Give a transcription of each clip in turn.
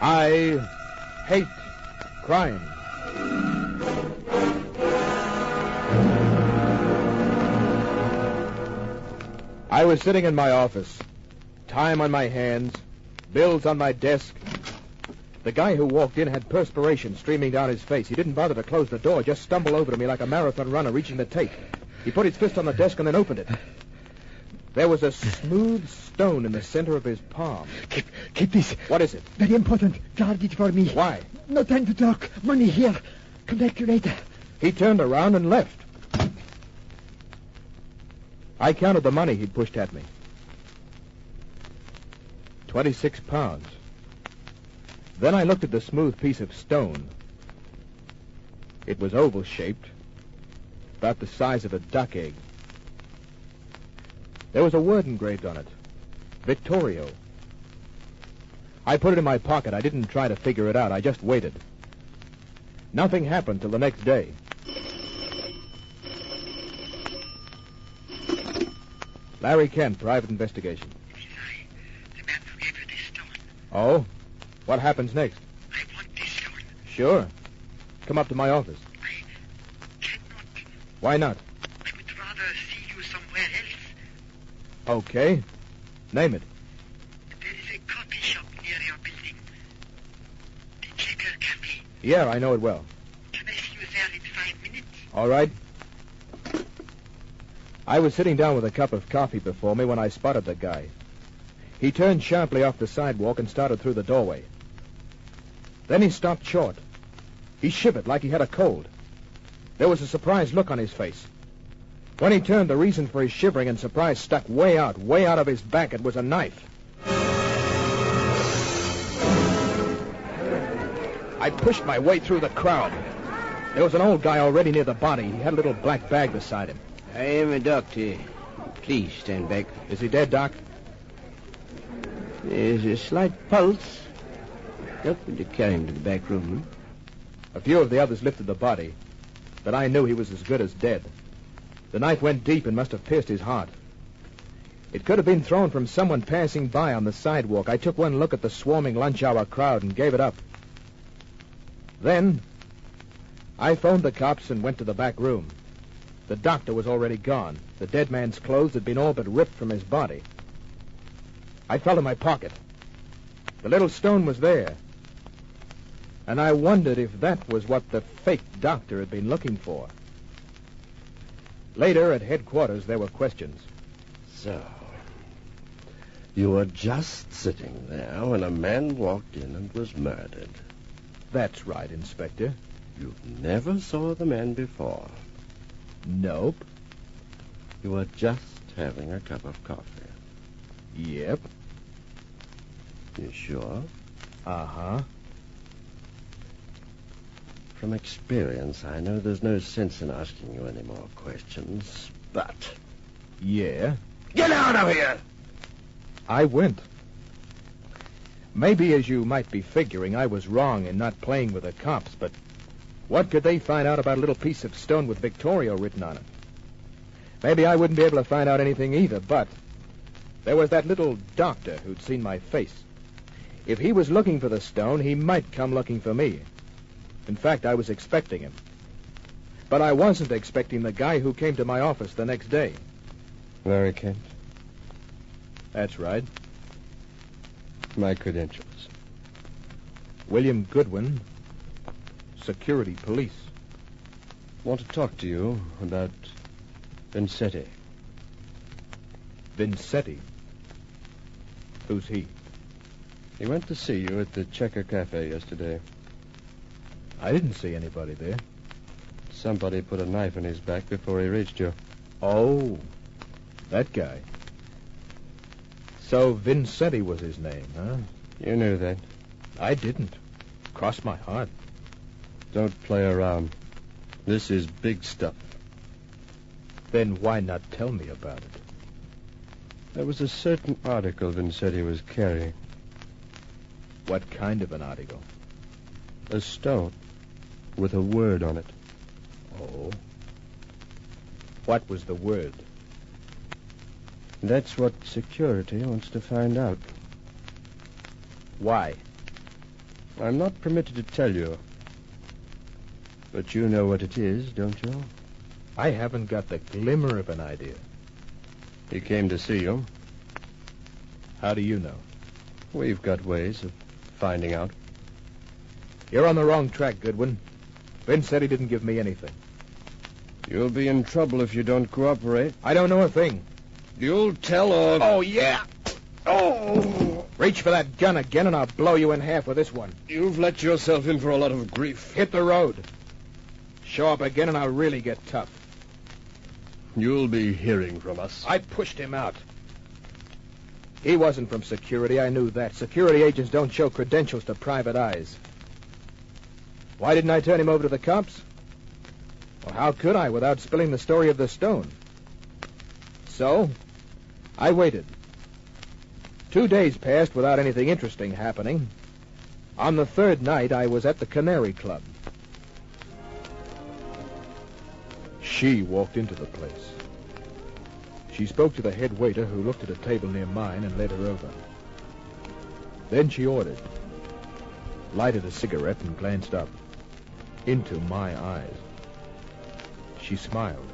I hate crime. I was sitting in my office, time on my hands, bills on my desk. The guy who walked in had perspiration streaming down his face. He didn't bother to close the door, just stumbled over to me like a marathon runner reaching the tape. He put his fist on the desk and then opened it. There was a smooth stone in the center of his palm. Keep, keep this. What is it? Very important. Guard it for me. Why? No time to talk. Money here. Come back later. He turned around and left. I counted the money he'd pushed at me. Twenty-six pounds. Then I looked at the smooth piece of stone. It was oval-shaped, about the size of a duck egg. There was a word engraved on it. Victoria. I put it in my pocket. I didn't try to figure it out. I just waited. Nothing happened till the next day. Larry Kent, private investigation. The man who gave you this stone. Oh? What happens next? I want this stone. Sure. Come up to my office. I cannot. Why not? I would rather see you somewhere else. Okay. Name it. There is a coffee shop near your building. The Checker Cafe. Yeah, I know it well. Can I see you there in five minutes? All right. I was sitting down with a cup of coffee before me when I spotted the guy. He turned sharply off the sidewalk and started through the doorway. Then he stopped short. He shivered like he had a cold. There was a surprised look on his face. When he turned, the reason for his shivering and surprise stuck way out, way out of his back. It was a knife. I pushed my way through the crowd. There was an old guy already near the body. He had a little black bag beside him. I am a doctor. Please stand back. Is he dead, Doc? There's a slight pulse. Help me to carry him to the back room. A few of the others lifted the body, but I knew he was as good as dead. The knife went deep and must have pierced his heart. It could have been thrown from someone passing by on the sidewalk. I took one look at the swarming lunch hour crowd and gave it up. Then, I phoned the cops and went to the back room. The doctor was already gone. The dead man's clothes had been all but ripped from his body. I felt in my pocket. The little stone was there. And I wondered if that was what the fake doctor had been looking for. Later, at headquarters, there were questions. So, you were just sitting there when a man walked in and was murdered. That's right, Inspector. You never saw the man before. Nope. You were just having a cup of coffee. Yep. You sure? Uh-huh. From experience, I know there's no sense in asking you any more questions, but... Yeah. Get out of here! I went. Maybe, as you might be figuring, I was wrong in not playing with the cops, but what could they find out about a little piece of stone with Victoria written on it? Maybe I wouldn't be able to find out anything either, but there was that little doctor who'd seen my face. If he was looking for the stone, he might come looking for me. In fact, I was expecting him. But I wasn't expecting the guy who came to my office the next day. Larry Kent, That's right. my credentials. William Goodwin, security police. Want to talk to you about Vincetti. Vincetti. Who's he? He went to see you at the Checker Cafe yesterday. I didn't see anybody there. Somebody put a knife in his back before he reached you. Oh, that guy. So Vincetti was his name, huh? You knew that. I didn't. Cross my heart. Don't play around. This is big stuff. Then why not tell me about it? There was a certain article Vincetti was carrying. What kind of an article? A stone with a word on it. Oh. What was the word? That's what security wants to find out. Why? I'm not permitted to tell you. But you know what it is, don't you? I haven't got the glimmer of an idea. He came to see you. How do you know? We've got ways of finding out. You're on the wrong track, Goodwin. Vincetti didn't give me anything. You'll be in trouble if you don't cooperate. I don't know a thing. You'll tell or... Oh, yeah. Oh! Reach for that gun again, and I'll blow you in half with this one. You've let yourself in for a lot of grief. Hit the road. Show up again, and I'll really get tough. You'll be hearing from us. I pushed him out. He wasn't from security, I knew that. Security agents don't show credentials to private eyes. Why didn't I turn him over to the cops? Well, how could I without spilling the story of the stone? So, I waited. Two days passed without anything interesting happening. On the third night, I was at the Canary Club. She walked into the place. She spoke to the head waiter, who looked at a table near mine and led her over. Then she ordered, lighted a cigarette, and glanced up into my eyes. She smiled.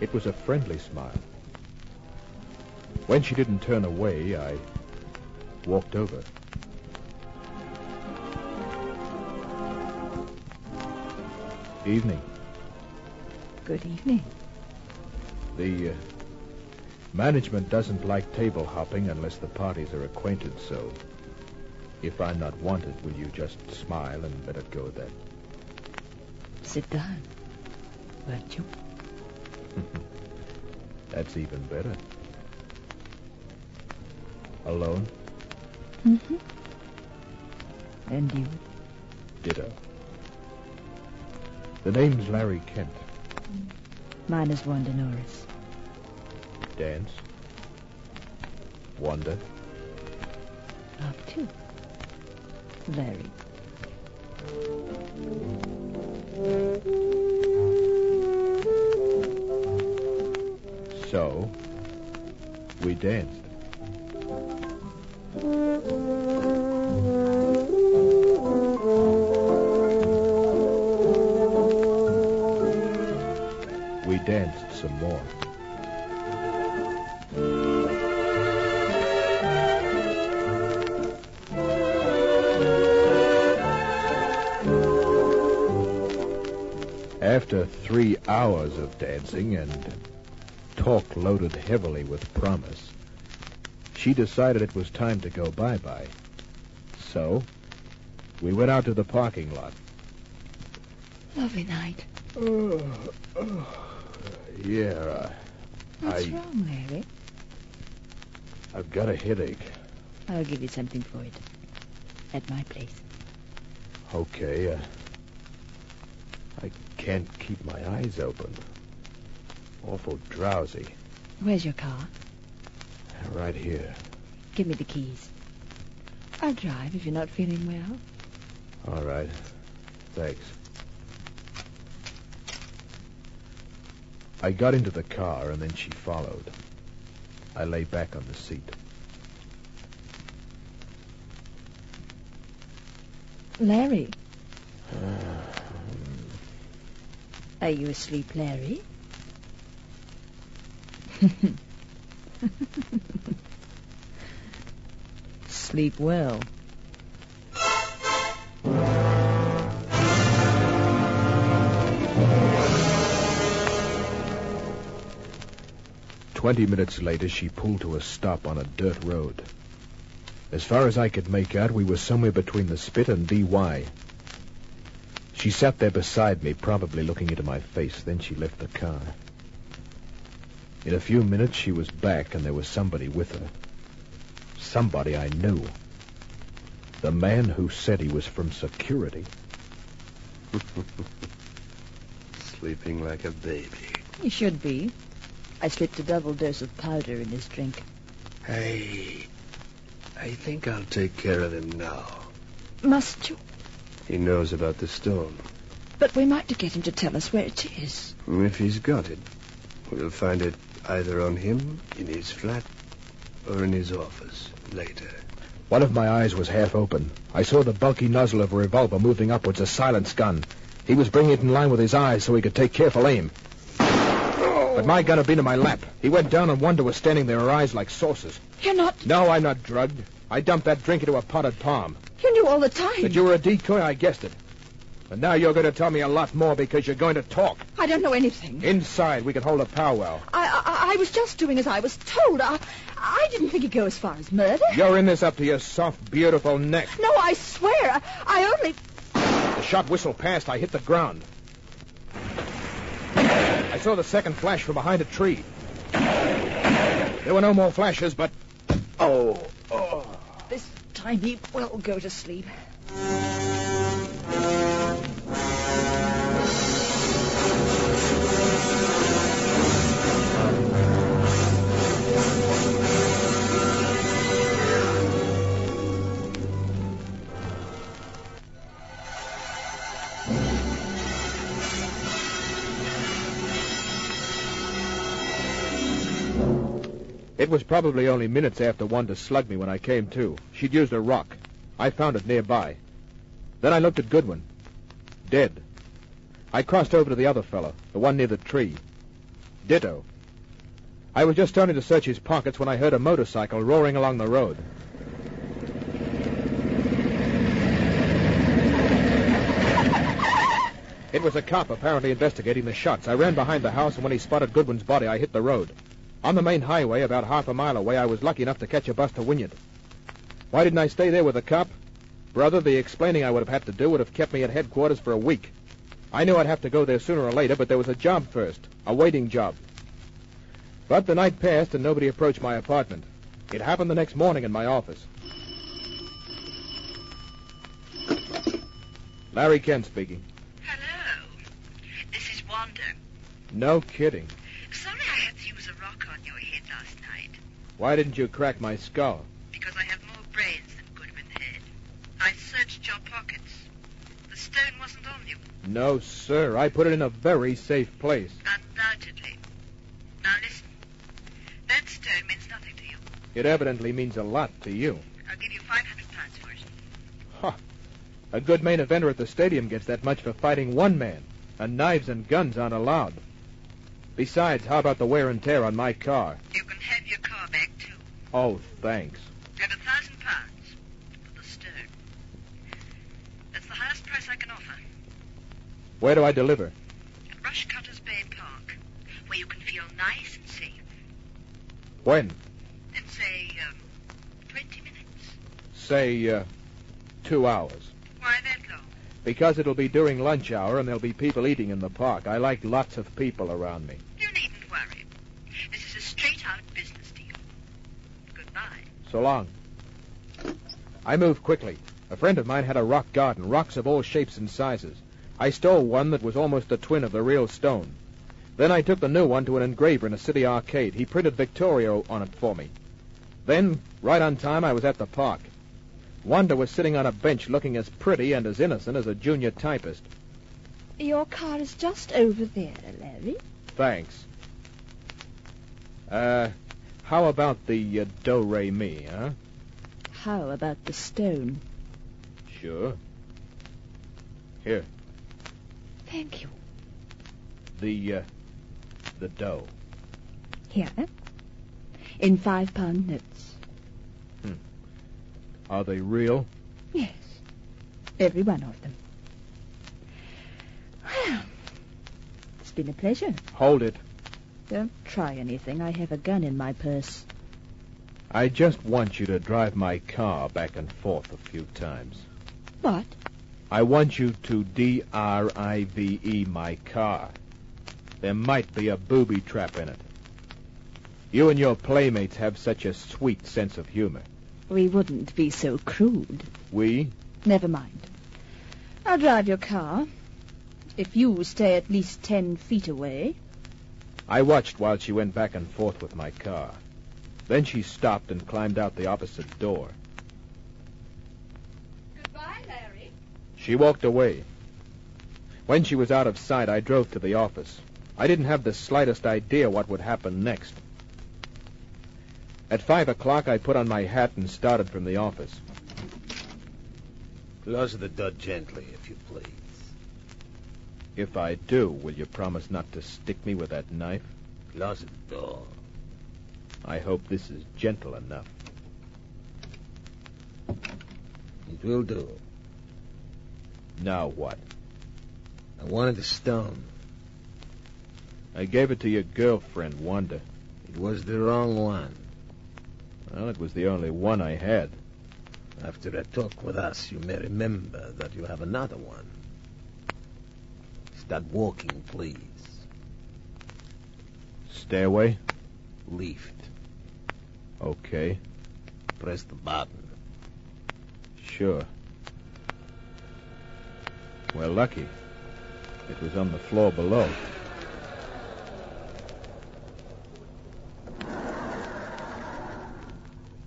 It was a friendly smile. When she didn't turn away, I walked over. Evening. Good evening. The uh, management doesn't like table hopping unless the parties are acquainted, so if I'm not wanted, will you just smile and let it go at that? Sit down. Won't you? That's even better. Alone? Mm-hmm. And you? Ditto. The name's Larry Kent. Mine is Wanda Norris. Dance? Wanda? Love too. Larry. So, we danced. We danced some more. After three hours of dancing and talk loaded heavily with promise, she decided it was time to go bye-bye. So, we went out to the parking lot. Lovely night. oh, Yeah, uh, What's I- wrong, Larry? I've got a headache. I'll give you something for it. At my place. Okay, uh, I can't keep my eyes open. Awful drowsy. Where's your car? Right here. Give me the keys. I'll drive if you're not feeling well. All right. Thanks. I got into the car and then she followed. I lay back on the seat. Larry. Uh, Are you asleep, Larry? Sleep well. Twenty minutes later, she pulled to a stop on a dirt road. As far as I could make out, we were somewhere between the Spit and Dee Why. She sat there beside me, probably looking into my face. Then she left the car. In a few minutes, she was back, and there was somebody with her. Somebody I knew. The man who said he was from security. Sleeping like a baby. You should be. I slipped a double dose of powder in his drink. Hey, I think I'll take care of him now. Must you? He knows about the stone. But we might get him to tell us where it is. If he's got it, we'll find it either on him, in his flat, or in his office later. One of my eyes was half open. I saw the bulky nozzle of a revolver moving upwards, a silenced gun. He was bringing it in line with his eyes so he could take careful aim. But my gun had been in my lap. He went down and Wanda was standing there, her eyes like saucers. You're not. No, I'm not drugged. I dumped that drink into a potted palm. You all the time. That you were a decoy, I guessed it. But now you're going to tell me a lot more because you're going to talk. I don't know anything. Inside, we can hold a powwow. I, I I was just doing as I was told. I I didn't think it'd go as far as murder. You're in this up to your soft, beautiful neck. No, I swear. I, I only. The shot whistled past. I hit the ground. I saw the second flash from behind a tree. There were no more flashes, but. Oh, time he will go to sleep. Was probably only minutes after Wanda slugged me when I came to. She'd used a rock. I found it nearby. Then I looked at Goodwin. Dead. I crossed over to the other fellow, the one near the tree. Ditto. I was just turning to search his pockets when I heard a motorcycle roaring along the road. It was a cop apparently investigating the shots. I ran behind the house, and when he spotted Goodwin's body, I hit the road. On the main highway, about half a mile away, I was lucky enough to catch a bus to Wynyard. Why didn't I stay there with the cop? Brother, the explaining I would have had to do would have kept me at headquarters for a week. I knew I'd have to go there sooner or later, but there was a job first, a waiting job. But the night passed and nobody approached my apartment. It happened the next morning in my office. Larry Kent speaking. Hello. This is Wanda. No kidding. Sorry I had to use a rock on your head last night. Why didn't you crack my skull? Because I have more brains than Goodwin had. I searched your pockets. The stone wasn't on you. No, sir. I put it in a very safe place. Undoubtedly. Now listen. That stone means nothing to you. It evidently means a lot to you. I'll give you 500 pounds for it. Huh. A good main eventer at the stadium gets that much for fighting one man, and knives and guns aren't allowed. Besides, how about the wear and tear on my car? You can have your car back, too. Oh, thanks. And a thousand pounds for the stone. That's the highest price I can offer. Where do I deliver? At Rushcutters Bay Park, where you can feel nice and safe. When? In, say, um, 20 minutes. Say, uh, two hours. Why that long? Because it'll be during lunch hour and there'll be people eating in the park. I like lots of people around me. You needn't worry. This is a straight-out business deal. Goodbye. So long. I moved quickly. A friend of mine had a rock garden, rocks of all shapes and sizes. I stole one that was almost a twin of the real stone. Then I took the new one to an engraver in a city arcade. He printed Victoria on it for me. Then, right on time, I was at the park. Wanda was sitting on a bench looking as pretty and as innocent as a junior typist. Your car is just over there, Larry. Thanks. Uh, how about the uh, do-re-mi, huh? How about the stone? Sure. Here, Thank you. the, uh, the dough. Here. In five pound notes. Are they real? Yes. Every one of them. Well, it's been a pleasure. Hold it. Don't try anything. I have a gun in my purse. I just want you to drive my car back and forth a few times. What? I want you to D-R-I-V-E my car. There might be a booby trap in it. You and your playmates have such a sweet sense of humor. We wouldn't be so crude. We? Never mind. I'll drive your car. If you stay at least ten feet away. I watched while she went back and forth with my car. Then she stopped and climbed out the opposite door. Goodbye, Larry. She walked away. When she was out of sight, I drove to the office. I didn't have the slightest idea what would happen next. At five o'clock, I put on my hat and started from the office. Close the door gently, if you please. If I do, will you promise not to stick me with that knife? Close the door. I hope this is gentle enough. It will do. Now what? I wanted the stone. I gave it to your girlfriend, Wanda. It was the wrong one. Well, it was the only one I had. After a talk with us, you may remember that you have another one. Start walking, please. Stairway? Lift. Okay, Press the button. sure. We're lucky. It was on the floor below.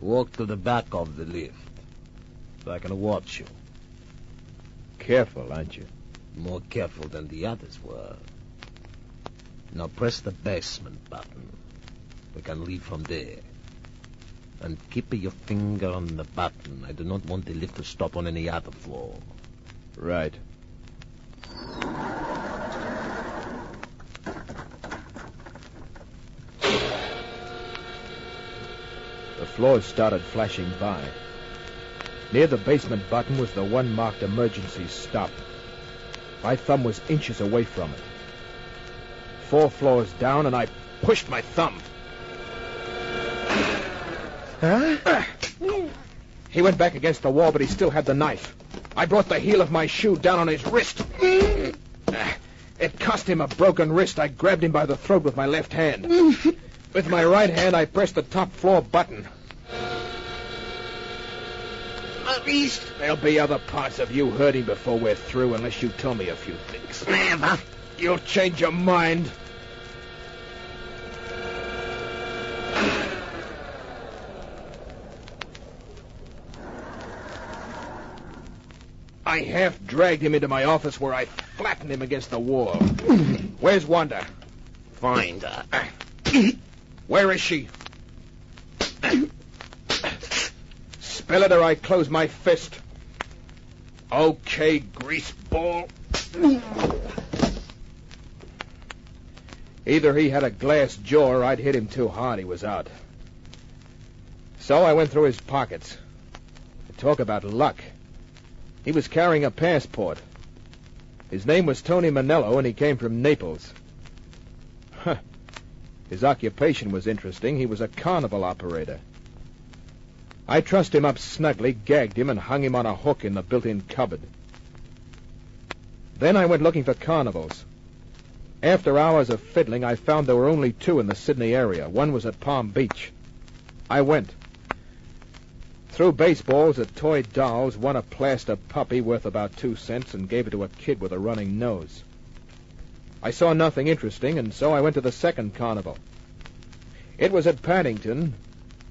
Walk to the back of the lift. So I can watch you. Careful, aren't you? More careful than the others were. Now press the basement button. We can leave from there. And keep your finger on the button. I do not want the lift to stop on any other floor. Right. The floors started flashing by. Near the basement button was the one marked emergency stop. My thumb was inches away from it. Four floors down, and I pushed my thumb. Huh? He went back against the wall, but he still had the knife. I brought the heel of my shoe down on his wrist. Ah, It cost him a broken wrist. I grabbed him by the throat with my left hand. With my right hand, I pressed the top floor button. Maurice! There'll be other parts of you hurting before we're through unless you tell me a few things. Never. You'll change your mind. I half dragged him into my office where I flattened him against the wall. Where's Wanda? Find her. Where is she? Spill it or I close my fist. Okay, grease ball. Either he had a glass jaw or I'd hit him too hard. He was out. So I went through his pockets. Talk about luck. He was carrying a passport. His name was Tony Manello, and he came from Naples. Huh. His occupation was interesting. He was a carnival operator. I trussed him up snugly, gagged him, and hung him on a hook in the built-in cupboard. Then I went looking for carnivals. After hours of fiddling, I found there were only two in the Sydney area. One was at Palm Beach. I went. Threw baseballs at toy dolls, won a plaster puppy worth about two cents, and gave it to a kid with a running nose. I saw nothing interesting, and so I went to the second carnival. It was at Paddington.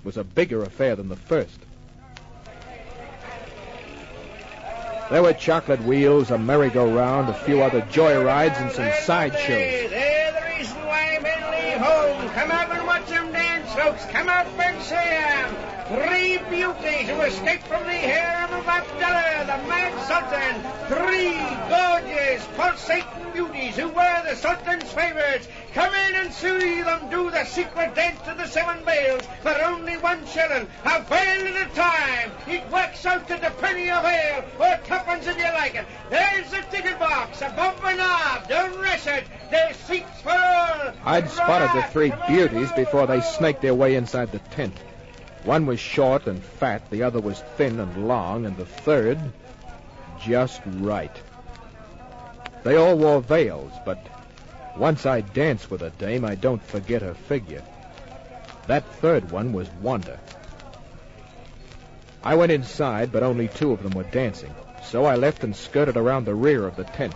Was a bigger affair than the first. There were chocolate wheels, a merry-go-round, a few other joy rides, and some sideshows. They're the reason why men leave home. Come out and watch them dance, folks. Come out and see 'em. Three beauties who escaped from the harem of Abdullah, the Mad Sultan. Three gorgeous, pulsating beauties who were the Sultan's favorites. Come in and see them do the secret dance to the seven bells for only one shilling. A veil at a time. It works out to the penny a ale, or tuppence if you like it. There's the ticket box, above the knob. Don't rush it. There's seats for all. I'd spotted the three beauties before they snaked their way inside the tent. One was short and fat, the other was thin and long, and the third just right. They all wore veils, but once I dance with a dame, I don't forget her figure. That third one was Wanda. I went inside, but only two of them were dancing. So I left and skirted around the rear of the tent.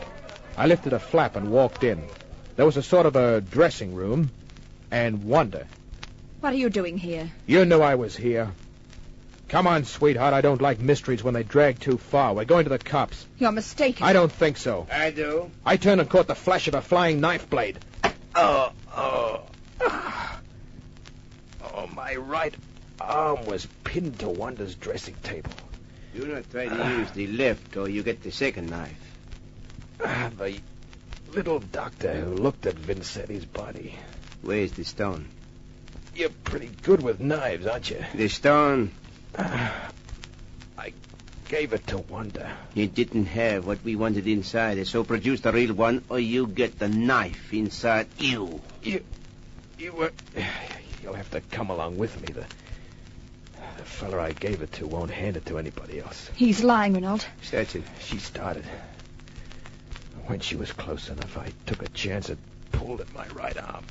I lifted a flap and walked in. There was a sort of a dressing room, and Wanda. What are you doing here? You knew I was here. Come on, sweetheart. I don't like mysteries when they drag too far. We're going to the cops. You're mistaken. I don't think so. I do. I turned and caught the flash of a flying knife blade. Oh, oh. Oh, my right arm was pinned to Wanda's dressing table. Do not try to use the left or you get the second knife. Ah, the little doctor who looked at Vincetti's body. Where's the stone? You're pretty good with knives, aren't you? The stone. I gave it to Wanda. You didn't have what we wanted inside, so produce the real one, or you get the knife inside you. You, you were. You'll have to come along with me. The, the fella I gave it to won't hand it to anybody else. He's lying, Renault. Search it. She started. When she was close enough, I took a chance and pulled at my right arm.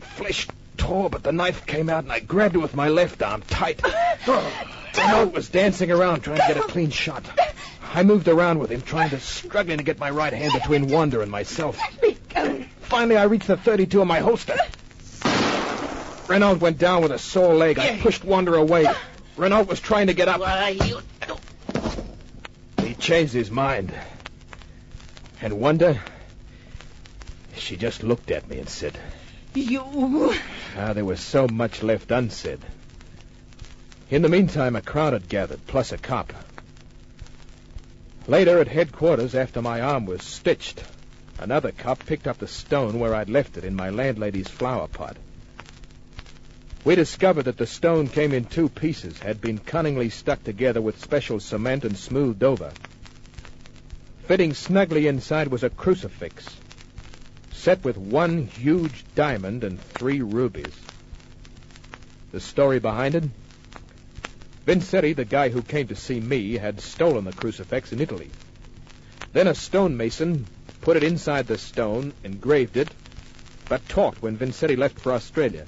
Flesh tore, but the knife came out, and I grabbed it with my left arm tight. Renault was dancing around trying to get a clean shot. I moved around with him, trying to struggling to get my right hand between Wanda and myself. Finally, I reached the 32 in my holster. Renault went down with a sore leg. I pushed Wanda away. Renault was trying to get up. What are you He changed his mind. And Wanda, she just looked at me and said, You. Ah, there was so much left unsaid. In the meantime, a crowd had gathered, plus a cop. Later, at headquarters, after my arm was stitched, another cop picked up the stone where I'd left it in my landlady's flower pot. We discovered that the stone came in two pieces, had been cunningly stuck together with special cement and smoothed over. Fitting snugly inside was a crucifix, set with one huge diamond and three rubies. The story behind it? Vincetti, the guy who came to see me, had stolen the crucifix in Italy. Then a stonemason put it inside the stone, engraved it, but talked when Vincetti left for Australia.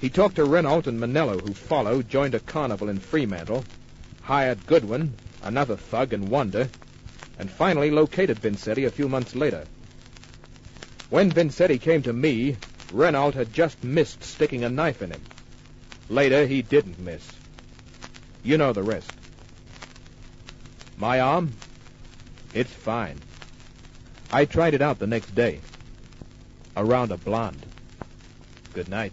He talked to Renault and Manello, who followed, joined a carnival in Fremantle, hired Goodwin, another thug, and Wanda, and finally located Vincetti a few months later. When Vincetti came to me, Renault had just missed sticking a knife in him. Later, he didn't miss. You know the rest. My arm? It's fine. I tried it out the next day. Around a blonde. Good night.